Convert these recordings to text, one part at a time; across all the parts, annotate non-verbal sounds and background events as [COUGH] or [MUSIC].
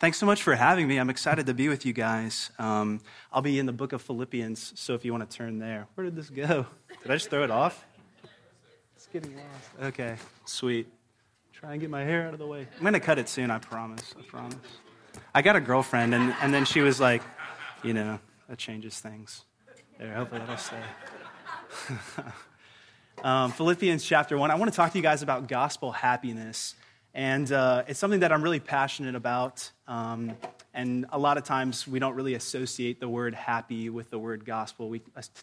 Thanks so much for having me. I'm excited to be with you guys. Um, I'll be in the book of Philippians, so if you want to turn there. Where did this go? Did I just throw it off? It's getting lost. Okay, sweet. Try and get my hair out of the way. I'm going to cut it soon, I promise. I promise. I got a girlfriend, and, and then she was like, you know, that changes things. There, hopefully that'll stay. [LAUGHS] um, Philippians chapter 1. I want to talk to you guys about gospel happiness. And uh, it's something that I'm really passionate about. Um, and a lot of times we don't really associate the word happy with the word gospel. We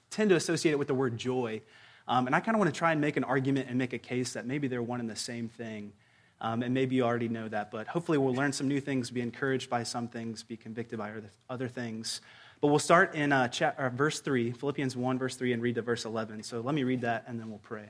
tend to associate it with the word joy. Um, and I kind of want to try and make an argument and make a case that maybe they're one and the same thing. Um, and maybe you already know that, but hopefully we'll learn some new things, be encouraged by some things, be convicted by other things. But we'll start in uh, chat, uh, verse 3, Philippians 1, verse 3, and read to verse 11. So let me read that and then we'll pray.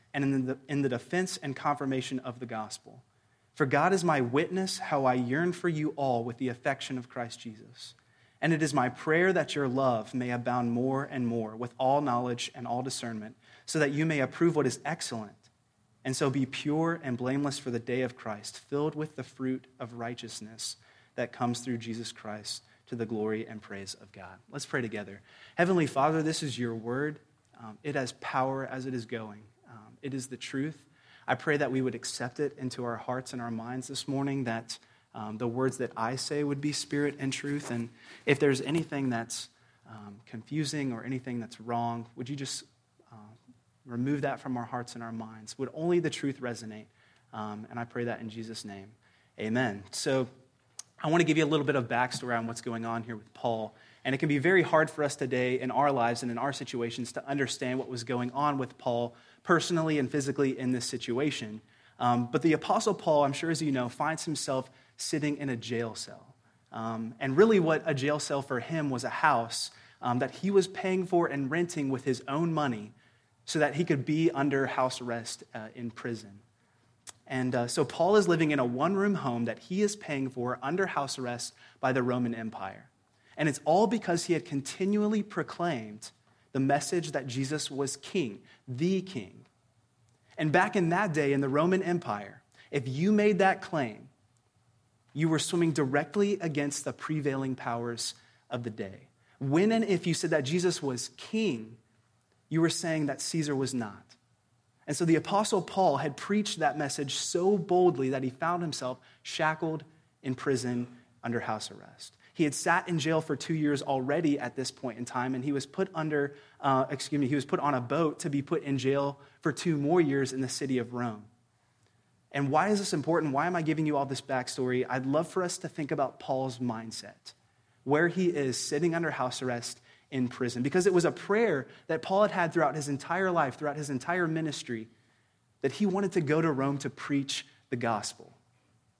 and in the, in the defense and confirmation of the gospel. For God is my witness how I yearn for you all with the affection of Christ Jesus. And it is my prayer that your love may abound more and more with all knowledge and all discernment, so that you may approve what is excellent, and so be pure and blameless for the day of Christ, filled with the fruit of righteousness that comes through Jesus Christ to the glory and praise of God. Let's pray together. Heavenly Father, this is your word. Um, it has power as it is going. It is the truth. I pray that we would accept it into our hearts and our minds this morning, that um, the words that I say would be spirit and truth. And if there's anything that's um, confusing or anything that's wrong, would you just uh, remove that from our hearts and our minds? Would only the truth resonate? Um, and I pray that in Jesus' name. Amen. So I want to give you a little bit of backstory on what's going on here with Paul. And it can be very hard for us today in our lives and in our situations to understand what was going on with Paul personally and physically in this situation. Um, but the Apostle Paul, I'm sure as you know, finds himself sitting in a jail cell. Um, and really, what a jail cell for him was a house um, that he was paying for and renting with his own money so that he could be under house arrest uh, in prison. And uh, so Paul is living in a one room home that he is paying for under house arrest by the Roman Empire. And it's all because he had continually proclaimed the message that Jesus was king, the king. And back in that day in the Roman Empire, if you made that claim, you were swimming directly against the prevailing powers of the day. When and if you said that Jesus was king, you were saying that Caesar was not. And so the Apostle Paul had preached that message so boldly that he found himself shackled in prison under house arrest. He had sat in jail for two years already at this point in time, and he was put under, uh, excuse me, he was put on a boat to be put in jail for two more years in the city of Rome. And why is this important? Why am I giving you all this backstory? I'd love for us to think about Paul's mindset, where he is sitting under house arrest in prison, because it was a prayer that Paul had had throughout his entire life, throughout his entire ministry, that he wanted to go to Rome to preach the gospel.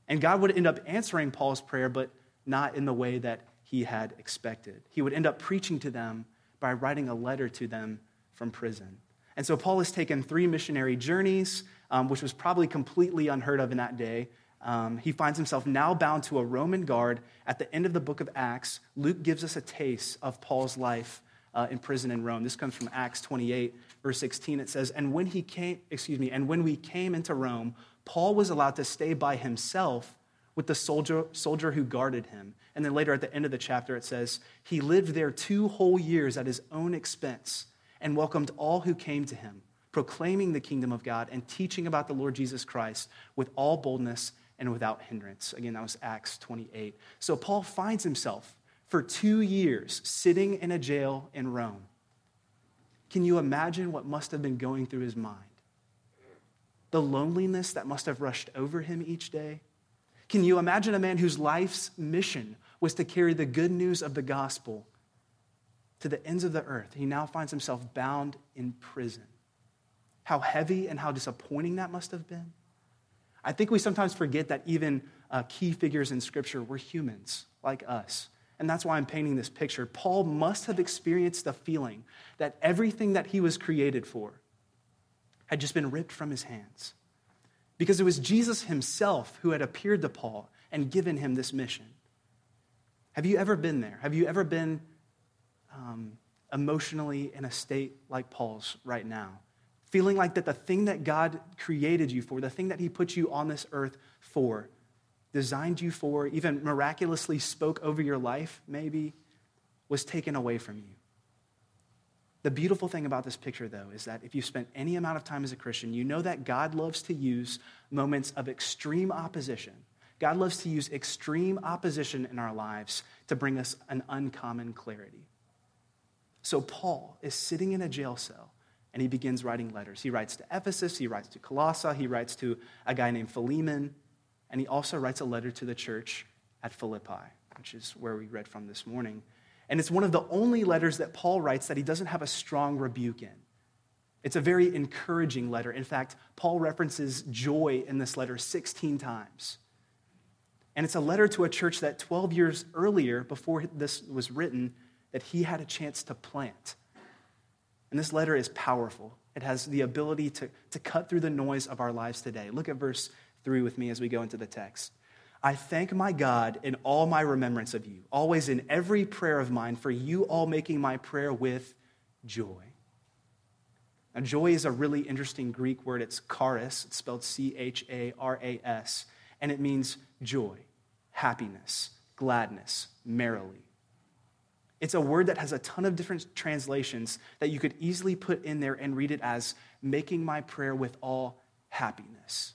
And God would end up answering Paul's prayer, but not in the way that he had expected. He would end up preaching to them by writing a letter to them from prison. And so Paul has taken three missionary journeys, um, which was probably completely unheard of in that day. Um, he finds himself now bound to a Roman guard. At the end of the book of Acts, Luke gives us a taste of Paul's life uh, in prison in Rome. This comes from Acts 28, verse 16. It says, And when he came, excuse me, and when we came into Rome, Paul was allowed to stay by himself with the soldier, soldier who guarded him. And then later at the end of the chapter, it says, He lived there two whole years at his own expense and welcomed all who came to him, proclaiming the kingdom of God and teaching about the Lord Jesus Christ with all boldness and without hindrance. Again, that was Acts 28. So Paul finds himself for two years sitting in a jail in Rome. Can you imagine what must have been going through his mind? The loneliness that must have rushed over him each day can you imagine a man whose life's mission was to carry the good news of the gospel to the ends of the earth? He now finds himself bound in prison. How heavy and how disappointing that must have been. I think we sometimes forget that even uh, key figures in Scripture were humans like us. And that's why I'm painting this picture. Paul must have experienced the feeling that everything that he was created for had just been ripped from his hands. Because it was Jesus himself who had appeared to Paul and given him this mission. Have you ever been there? Have you ever been um, emotionally in a state like Paul's right now? Feeling like that the thing that God created you for, the thing that he put you on this earth for, designed you for, even miraculously spoke over your life, maybe, was taken away from you. The beautiful thing about this picture, though, is that if you spent any amount of time as a Christian, you know that God loves to use moments of extreme opposition. God loves to use extreme opposition in our lives to bring us an uncommon clarity. So, Paul is sitting in a jail cell and he begins writing letters. He writes to Ephesus, he writes to Colossae, he writes to a guy named Philemon, and he also writes a letter to the church at Philippi, which is where we read from this morning. And it's one of the only letters that Paul writes that he doesn't have a strong rebuke in. It's a very encouraging letter. In fact, Paul references joy in this letter 16 times. And it's a letter to a church that 12 years earlier, before this was written, that he had a chance to plant. And this letter is powerful. It has the ability to, to cut through the noise of our lives today. Look at verse 3 with me as we go into the text. I thank my God in all my remembrance of you, always in every prayer of mine, for you all making my prayer with joy. Now, joy is a really interesting Greek word. It's charis, it's spelled C H A R A S, and it means joy, happiness, gladness, merrily. It's a word that has a ton of different translations that you could easily put in there and read it as making my prayer with all happiness.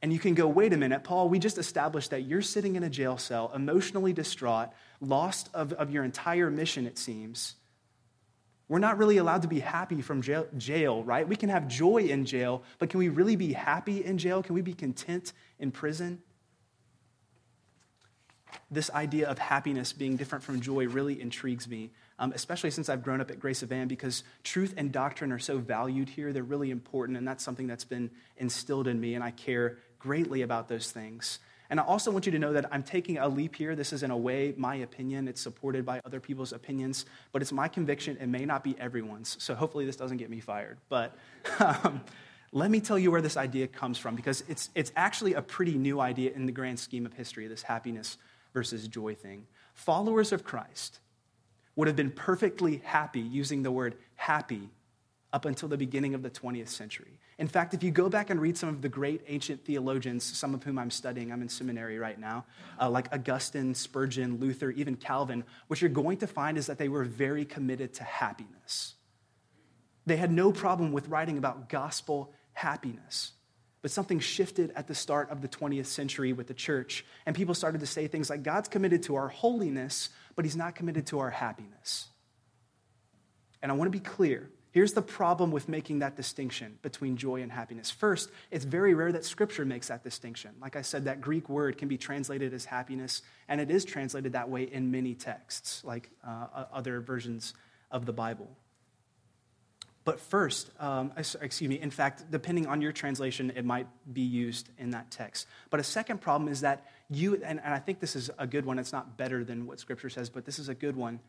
And you can go, wait a minute, Paul, we just established that you're sitting in a jail cell, emotionally distraught, lost of, of your entire mission, it seems. We're not really allowed to be happy from jail, jail, right? We can have joy in jail, but can we really be happy in jail? Can we be content in prison? This idea of happiness being different from joy really intrigues me, um, especially since I've grown up at Grace Evan, because truth and doctrine are so valued here. They're really important, and that's something that's been instilled in me, and I care greatly about those things. And I also want you to know that I'm taking a leap here. This is, in a way, my opinion. It's supported by other people's opinions, but it's my conviction. It may not be everyone's. So hopefully, this doesn't get me fired. But [LAUGHS] um, let me tell you where this idea comes from, because it's, it's actually a pretty new idea in the grand scheme of history, this happiness versus joy thing. Followers of Christ would have been perfectly happy using the word happy up until the beginning of the 20th century. In fact, if you go back and read some of the great ancient theologians, some of whom I'm studying, I'm in seminary right now, uh, like Augustine, Spurgeon, Luther, even Calvin, what you're going to find is that they were very committed to happiness. They had no problem with writing about gospel happiness. But something shifted at the start of the 20th century with the church, and people started to say things like God's committed to our holiness, but he's not committed to our happiness. And I want to be clear. Here's the problem with making that distinction between joy and happiness. First, it's very rare that Scripture makes that distinction. Like I said, that Greek word can be translated as happiness, and it is translated that way in many texts, like uh, other versions of the Bible. But first, um, excuse me, in fact, depending on your translation, it might be used in that text. But a second problem is that you, and, and I think this is a good one, it's not better than what Scripture says, but this is a good one.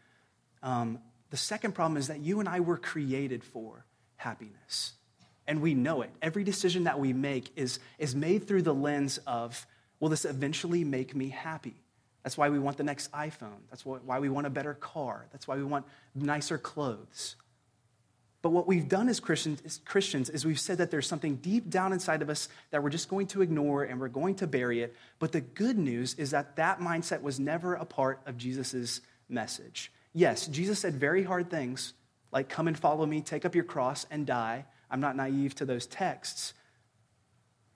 Um, the second problem is that you and I were created for happiness. And we know it. Every decision that we make is, is made through the lens of, will this eventually make me happy? That's why we want the next iPhone. That's why we want a better car. That's why we want nicer clothes. But what we've done as Christians, as Christians is we've said that there's something deep down inside of us that we're just going to ignore and we're going to bury it. But the good news is that that mindset was never a part of Jesus' message. Yes, Jesus said very hard things like, Come and follow me, take up your cross, and die. I'm not naive to those texts.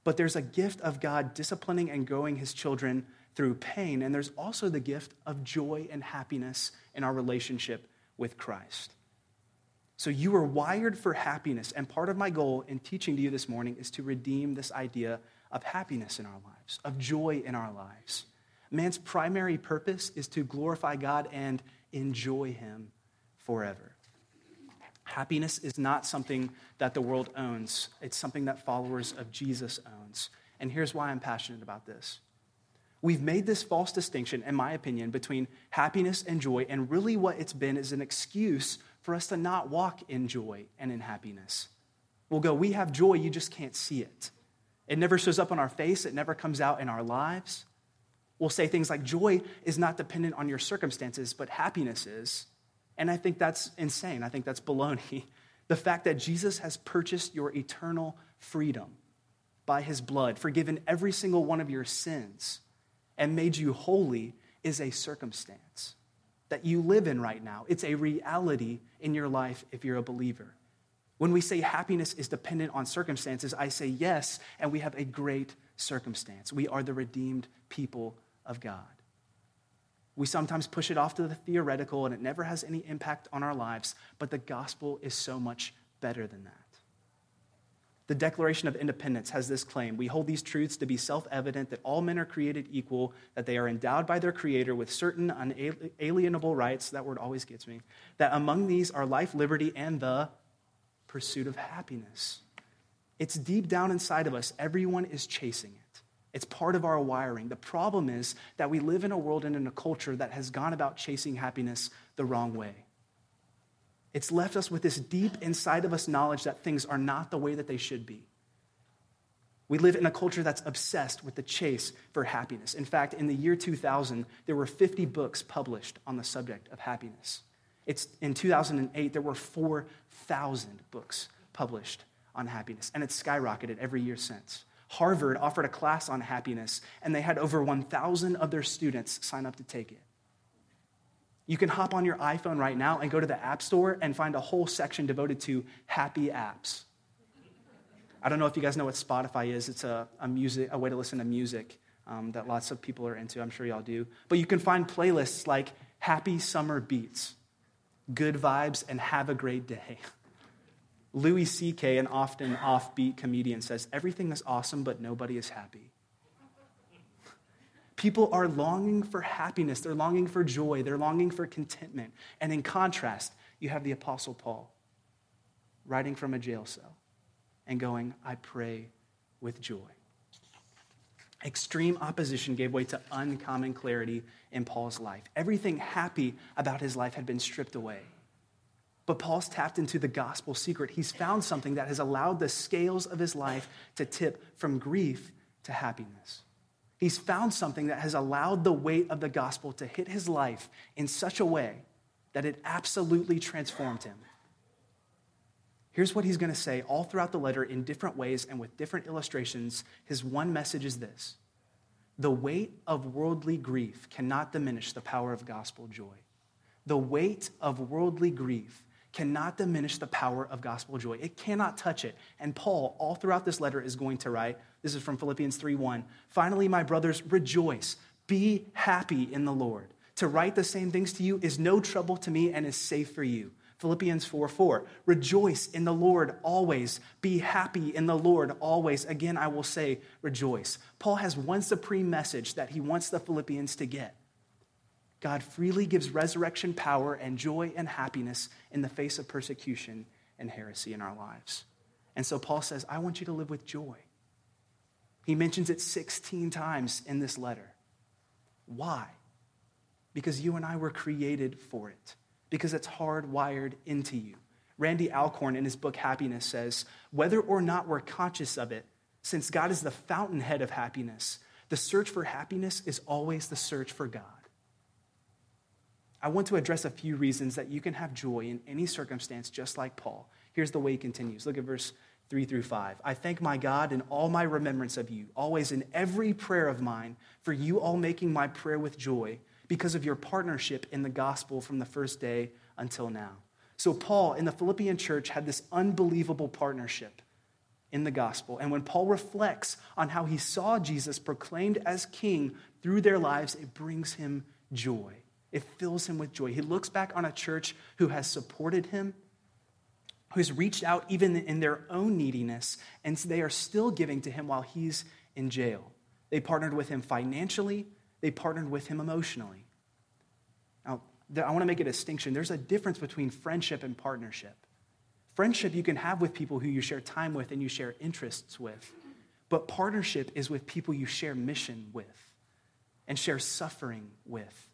But there's a gift of God disciplining and growing his children through pain. And there's also the gift of joy and happiness in our relationship with Christ. So you are wired for happiness. And part of my goal in teaching to you this morning is to redeem this idea of happiness in our lives, of joy in our lives. Man's primary purpose is to glorify God and enjoy Him forever. Happiness is not something that the world owns, it's something that followers of Jesus owns. And here's why I'm passionate about this. We've made this false distinction, in my opinion, between happiness and joy, and really what it's been is an excuse for us to not walk in joy and in happiness. We'll go, We have joy, you just can't see it. It never shows up on our face, it never comes out in our lives. We'll say things like, Joy is not dependent on your circumstances, but happiness is. And I think that's insane. I think that's baloney. [LAUGHS] The fact that Jesus has purchased your eternal freedom by his blood, forgiven every single one of your sins, and made you holy is a circumstance that you live in right now. It's a reality in your life if you're a believer. When we say happiness is dependent on circumstances, I say yes, and we have a great circumstance. We are the redeemed people of God. We sometimes push it off to the theoretical and it never has any impact on our lives, but the gospel is so much better than that. The Declaration of Independence has this claim We hold these truths to be self evident that all men are created equal, that they are endowed by their Creator with certain unalienable rights. That word always gets me. That among these are life, liberty, and the pursuit of happiness. It's deep down inside of us. Everyone is chasing it. It's part of our wiring. The problem is that we live in a world and in a culture that has gone about chasing happiness the wrong way. It's left us with this deep inside of us knowledge that things are not the way that they should be. We live in a culture that's obsessed with the chase for happiness. In fact, in the year 2000, there were 50 books published on the subject of happiness. It's, in 2008, there were 4,000 books published on happiness, and it's skyrocketed every year since. Harvard offered a class on happiness, and they had over 1,000 of their students sign up to take it. You can hop on your iPhone right now and go to the App Store and find a whole section devoted to happy apps. I don't know if you guys know what Spotify is. It's a, a music, a way to listen to music um, that lots of people are into. I'm sure y'all do. But you can find playlists like Happy Summer Beats good vibes, and have a great day. [LAUGHS] Louis C.K., an often offbeat comedian, says, Everything is awesome, but nobody is happy. People are longing for happiness. They're longing for joy. They're longing for contentment. And in contrast, you have the Apostle Paul writing from a jail cell and going, I pray with joy. Extreme opposition gave way to uncommon clarity in Paul's life. Everything happy about his life had been stripped away. But Paul's tapped into the gospel secret. He's found something that has allowed the scales of his life to tip from grief to happiness. He's found something that has allowed the weight of the gospel to hit his life in such a way that it absolutely transformed him. Here's what he's going to say all throughout the letter in different ways and with different illustrations. His one message is this the weight of worldly grief cannot diminish the power of gospel joy. The weight of worldly grief cannot diminish the power of gospel joy. It cannot touch it. And Paul, all throughout this letter, is going to write this is from Philippians 3 1. Finally, my brothers, rejoice, be happy in the Lord. To write the same things to you is no trouble to me and is safe for you. Philippians 4 4. Rejoice in the Lord always. Be happy in the Lord always. Again, I will say, rejoice. Paul has one supreme message that he wants the Philippians to get God freely gives resurrection power and joy and happiness in the face of persecution and heresy in our lives. And so Paul says, I want you to live with joy. He mentions it 16 times in this letter. Why? Because you and I were created for it because it's hardwired into you. Randy Alcorn, in his book Happiness, says whether or not we're conscious of it, since God is the fountainhead of happiness, the search for happiness is always the search for God. I want to address a few reasons that you can have joy in any circumstance, just like Paul. Here's the way he continues. Look at verse 3 through 5. I thank my God in all my remembrance of you, always in every prayer of mine, for you all making my prayer with joy because of your partnership in the gospel from the first day until now. So, Paul in the Philippian church had this unbelievable partnership in the gospel. And when Paul reflects on how he saw Jesus proclaimed as king through their lives, it brings him joy. It fills him with joy. He looks back on a church who has supported him, who's reached out even in their own neediness, and they are still giving to him while he's in jail. They partnered with him financially, they partnered with him emotionally. Now, I want to make a distinction. There's a difference between friendship and partnership. Friendship you can have with people who you share time with and you share interests with. But partnership is with people you share mission with and share suffering with.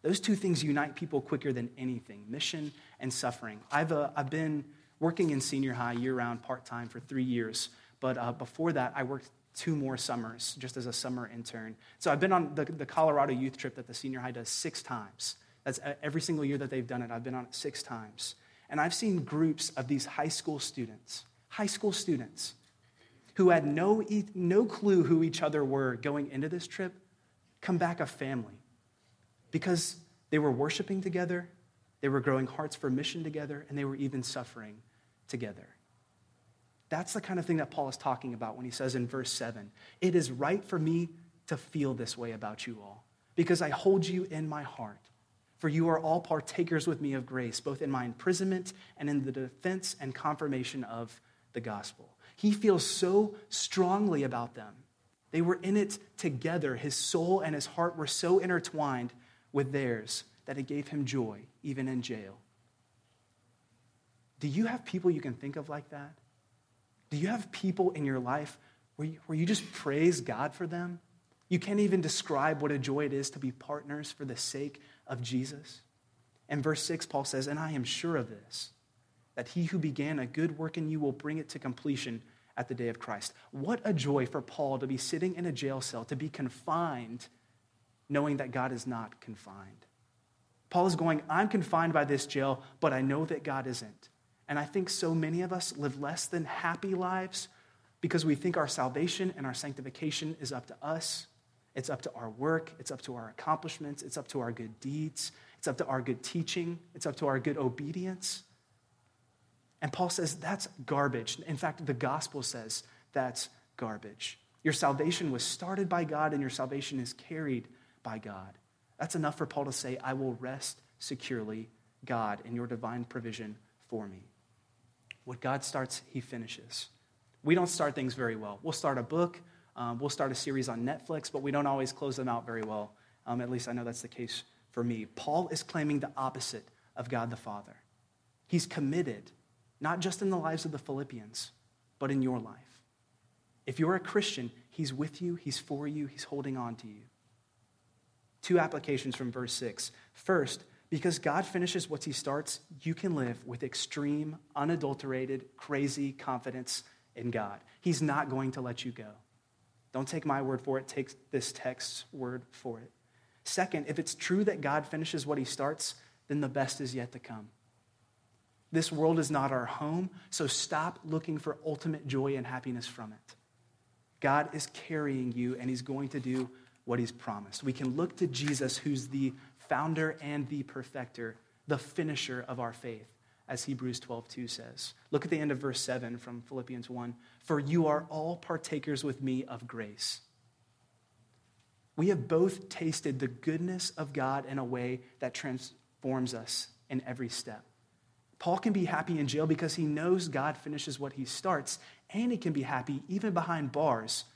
Those two things unite people quicker than anything mission and suffering. I've, uh, I've been working in senior high year round part time for three years, but uh, before that, I worked two more summers just as a summer intern. So I've been on the, the Colorado youth trip that the senior high does six times. That's every single year that they've done it. I've been on it six times. And I've seen groups of these high school students, high school students, who had no, no clue who each other were going into this trip, come back a family because they were worshiping together, they were growing hearts for mission together, and they were even suffering together. That's the kind of thing that Paul is talking about when he says in verse 7 It is right for me to feel this way about you all, because I hold you in my heart. For you are all partakers with me of grace, both in my imprisonment and in the defense and confirmation of the gospel. He feels so strongly about them. They were in it together. His soul and his heart were so intertwined with theirs that it gave him joy, even in jail. Do you have people you can think of like that? Do you have people in your life where you, where you just praise God for them? You can't even describe what a joy it is to be partners for the sake of Jesus. And verse 6, Paul says, And I am sure of this, that he who began a good work in you will bring it to completion at the day of Christ. What a joy for Paul to be sitting in a jail cell, to be confined knowing that God is not confined. Paul is going, I'm confined by this jail, but I know that God isn't. And I think so many of us live less than happy lives because we think our salvation and our sanctification is up to us. It's up to our work. It's up to our accomplishments. It's up to our good deeds. It's up to our good teaching. It's up to our good obedience. And Paul says that's garbage. In fact, the gospel says that's garbage. Your salvation was started by God, and your salvation is carried by God. That's enough for Paul to say, I will rest securely, God, in your divine provision for me. What God starts, he finishes. We don't start things very well. We'll start a book, um, we'll start a series on Netflix, but we don't always close them out very well. Um, at least I know that's the case for me. Paul is claiming the opposite of God the Father. He's committed, not just in the lives of the Philippians, but in your life. If you're a Christian, he's with you, he's for you, he's holding on to you. Two applications from verse 6. First, because God finishes what he starts, you can live with extreme, unadulterated, crazy confidence in God. He's not going to let you go. Don't take my word for it, take this text's word for it. Second, if it's true that God finishes what he starts, then the best is yet to come. This world is not our home, so stop looking for ultimate joy and happiness from it. God is carrying you, and he's going to do what he's promised. We can look to Jesus, who's the founder and the perfecter, the finisher of our faith, as Hebrews 12 2 says. Look at the end of verse 7 from Philippians 1 For you are all partakers with me of grace. We have both tasted the goodness of God in a way that transforms us in every step. Paul can be happy in jail because he knows God finishes what he starts, and he can be happy even behind bars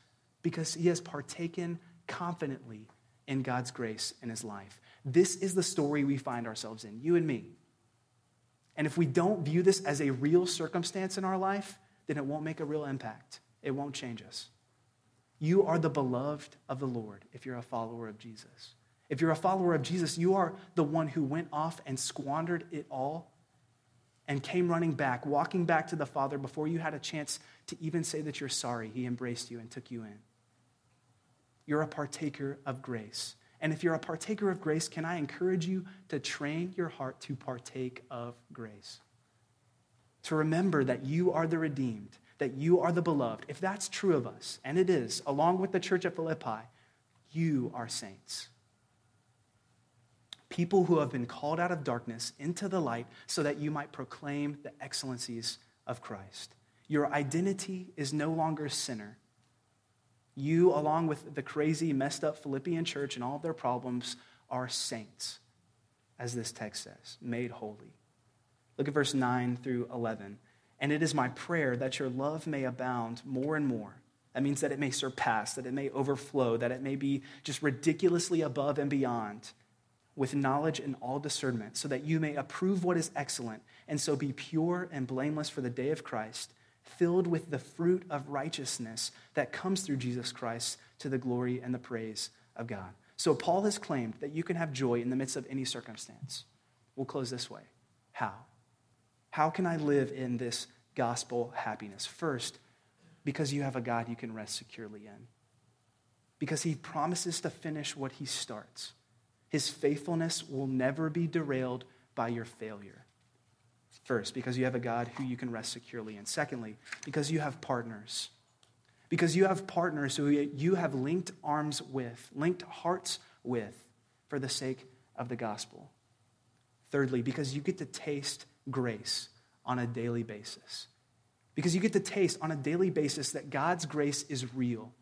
because he has partaken confidently in God's grace in his life. This is the story we find ourselves in, you and me. And if we don't view this as a real circumstance in our life, then it won't make a real impact. It won't change us. You are the beloved of the Lord if you're a follower of Jesus. If you're a follower of Jesus, you are the one who went off and squandered it all and came running back, walking back to the Father before you had a chance to even say that you're sorry. He embraced you and took you in you're a partaker of grace. And if you're a partaker of grace, can I encourage you to train your heart to partake of grace? To remember that you are the redeemed, that you are the beloved. If that's true of us, and it is, along with the church at Philippi, you are saints. People who have been called out of darkness into the light so that you might proclaim the excellencies of Christ. Your identity is no longer sinner you, along with the crazy, messed up Philippian church and all of their problems, are saints, as this text says, made holy. Look at verse 9 through 11. And it is my prayer that your love may abound more and more. That means that it may surpass, that it may overflow, that it may be just ridiculously above and beyond with knowledge and all discernment, so that you may approve what is excellent and so be pure and blameless for the day of Christ filled with the fruit of righteousness that comes through Jesus Christ to the glory and the praise of God. So Paul has claimed that you can have joy in the midst of any circumstance. We'll close this way. How? How can I live in this gospel happiness? First, because you have a God you can rest securely in. Because he promises to finish what he starts. His faithfulness will never be derailed by your failure. First, because you have a God who you can rest securely in. Secondly, because you have partners. Because you have partners who you have linked arms with, linked hearts with, for the sake of the gospel. Thirdly, because you get to taste grace on a daily basis. Because you get to taste on a daily basis that God's grace is real,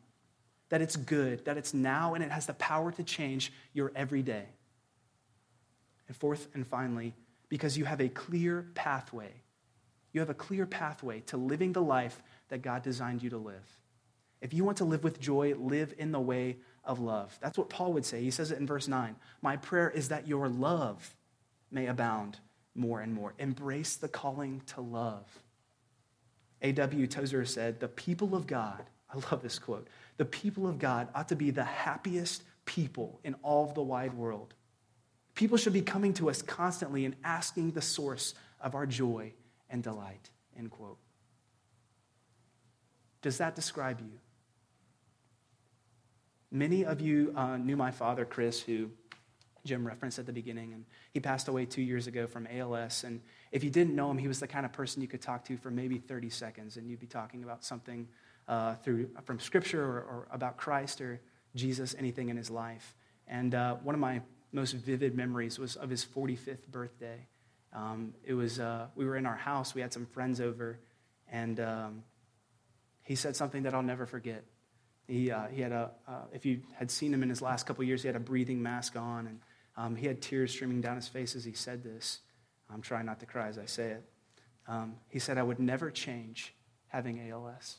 that it's good, that it's now, and it has the power to change your everyday. And fourth and finally, because you have a clear pathway. You have a clear pathway to living the life that God designed you to live. If you want to live with joy, live in the way of love. That's what Paul would say. He says it in verse 9. My prayer is that your love may abound more and more. Embrace the calling to love. A.W. Tozer said, The people of God, [LAUGHS] I love this quote, the people of God ought to be the happiest people in all of the wide world. People should be coming to us constantly and asking the source of our joy and delight. End quote. Does that describe you? Many of you uh, knew my father, Chris, who Jim referenced at the beginning, and he passed away two years ago from ALS. And if you didn't know him, he was the kind of person you could talk to for maybe 30 seconds, and you'd be talking about something uh, through, from Scripture or, or, about Christ or Jesus, anything in his life. And uh, one of my most vivid memories was of his 45th birthday. Um, it was, uh, we were in our house, we had some friends over, and um, he said something that I'll never forget. He, uh, he had a, uh, if you had seen him in his last couple years, he had a breathing mask on, and um, he had tears streaming down his face as he said this. I'm trying not to cry as I say it. Um, he said, I would never change having ALS.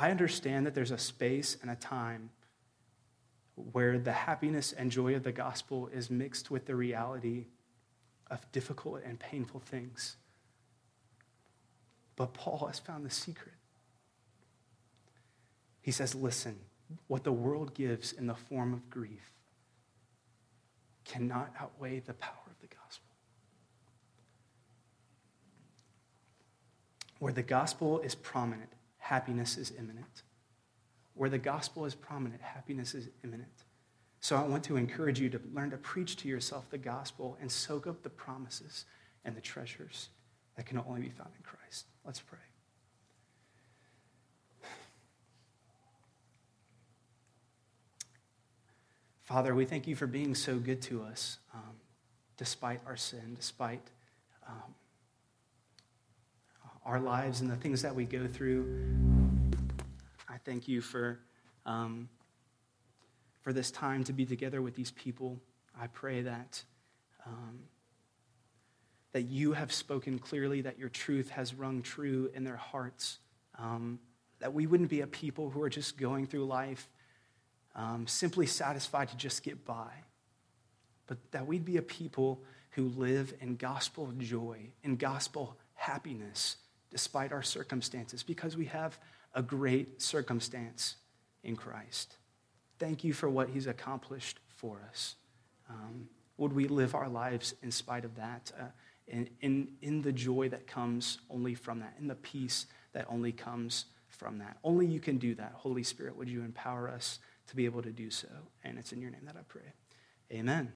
I understand that there's a space and a time where the happiness and joy of the gospel is mixed with the reality of difficult and painful things. But Paul has found the secret. He says, Listen, what the world gives in the form of grief cannot outweigh the power of the gospel. Where the gospel is prominent, happiness is imminent. Where the gospel is prominent, happiness is imminent. So I want to encourage you to learn to preach to yourself the gospel and soak up the promises and the treasures that can only be found in Christ. Let's pray. Father, we thank you for being so good to us um, despite our sin, despite um, our lives and the things that we go through. I thank you for, um, for this time to be together with these people. I pray that, um, that you have spoken clearly, that your truth has rung true in their hearts, um, that we wouldn't be a people who are just going through life um, simply satisfied to just get by, but that we'd be a people who live in gospel joy, in gospel happiness, despite our circumstances, because we have a great circumstance in Christ. Thank you for what he's accomplished for us. Um, would we live our lives in spite of that, uh, in, in, in the joy that comes only from that, in the peace that only comes from that? Only you can do that. Holy Spirit, would you empower us? to be able to do so. And it's in your name that I pray. Amen.